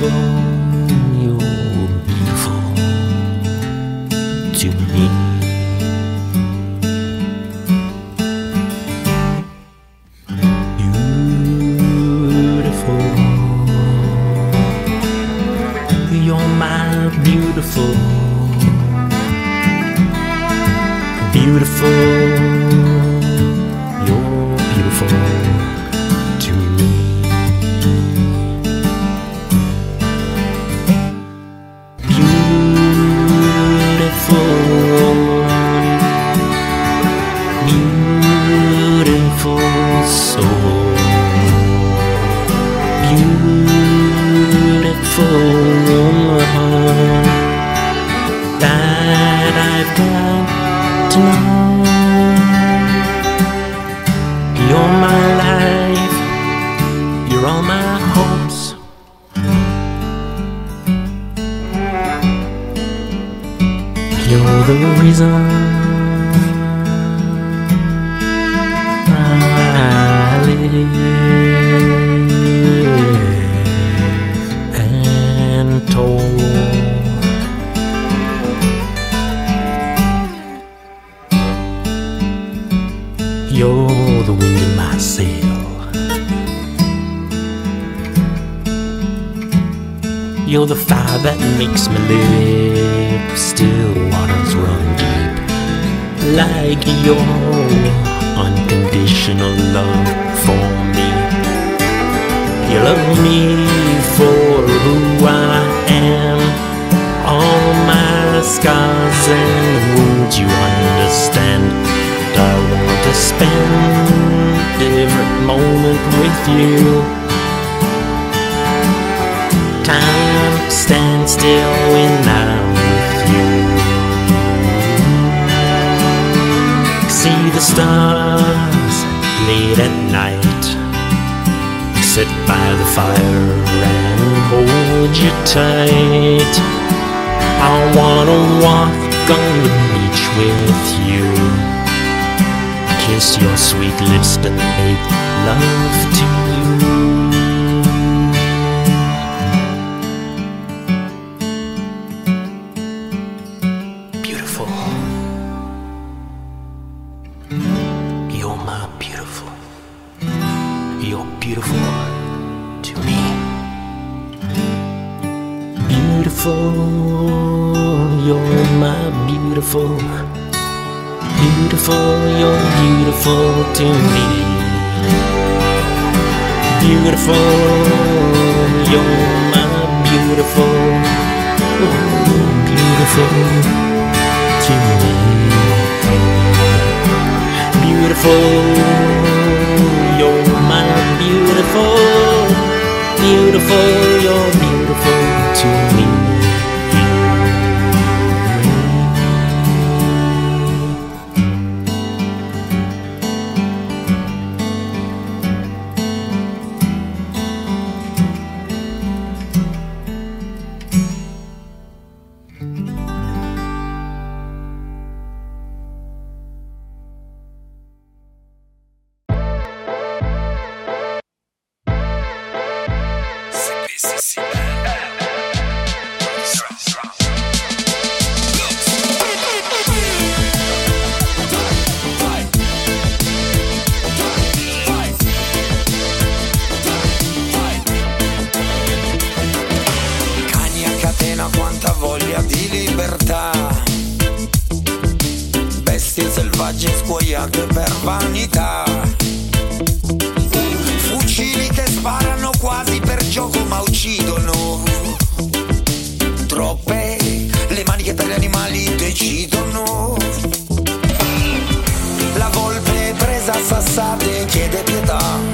风。You're the fire that makes me live. Still waters run deep, like your unconditional love for me. You love me for who I am, all my scars and wounds. You understand that I want to spend every moment with you. Time stand still when I'm with you. See the stars late at night. Sit by the fire and hold you tight. I wanna walk on the beach with you. Kiss your sweet lips and make love. 19 usate per vanità. Fucili che sparano quasi per gioco ma uccidono. Troppe le maniche per gli animali decidono. La volpe presa a sassate chiede pietà.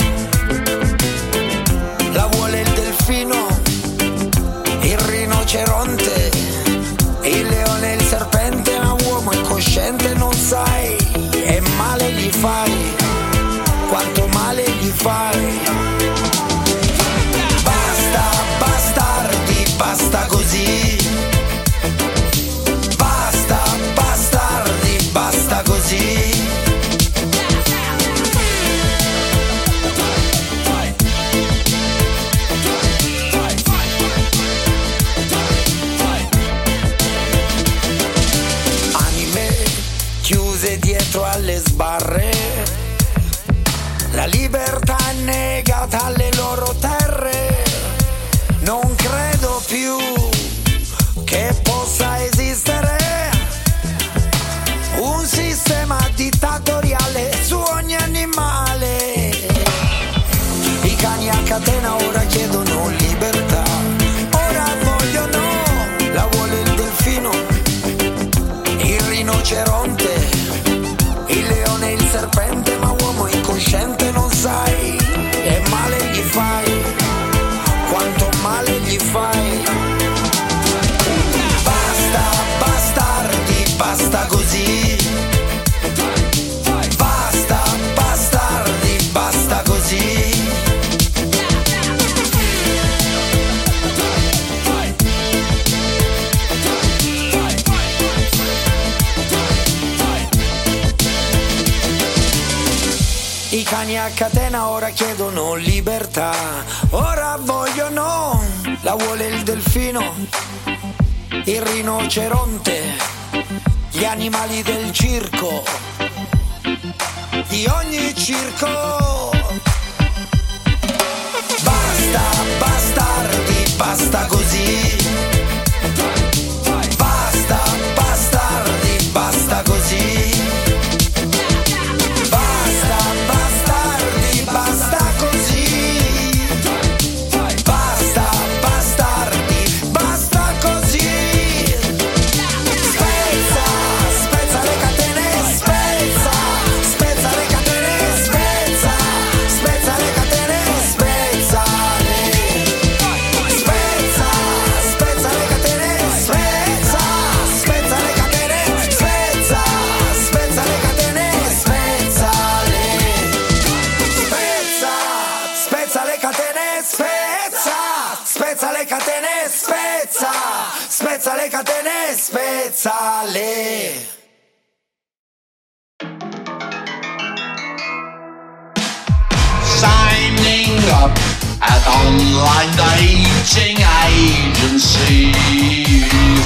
I cani a catena ora chiedono libertà, ora vogliono, la vuole il delfino, il rinoceronte, gli animali del circo, di ogni circo. Basta, bastardi, basta così. Spezzale. signing up at online dating agency.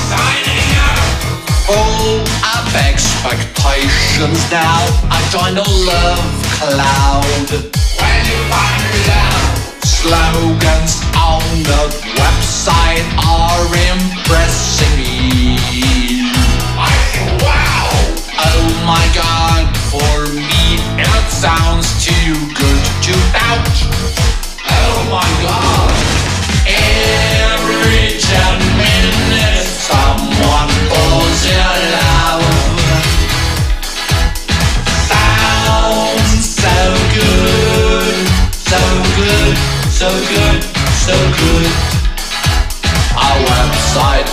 Signing up. Full of expectations now. I joined a love cloud. When you find love. Slogans on the website are impressing me. Wow. Oh my god, for me it sounds too good to doubt. Oh my god. Every ten minutes someone falls in love. Sounds so good, so good, so good, so good. A website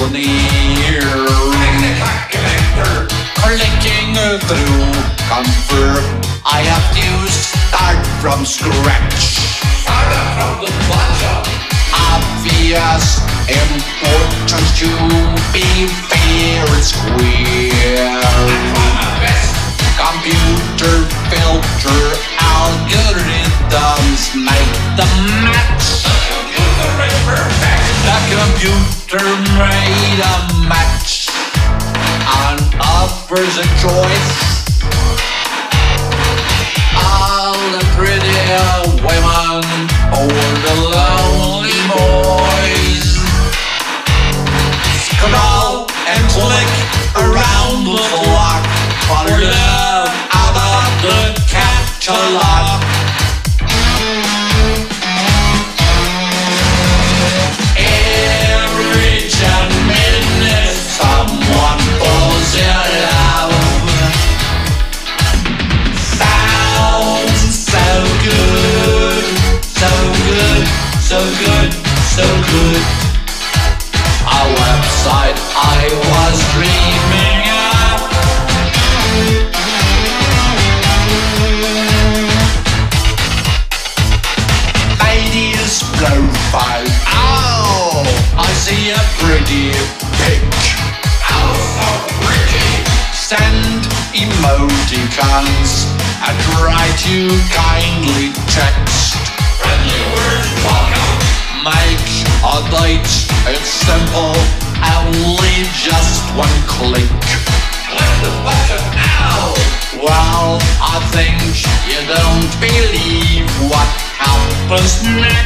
questionnaire. Clicking through, confirm I have to start from scratch. Started from the bottom. Obvious importance to be fair and square. Computer made a match and offers a choice. Happens next?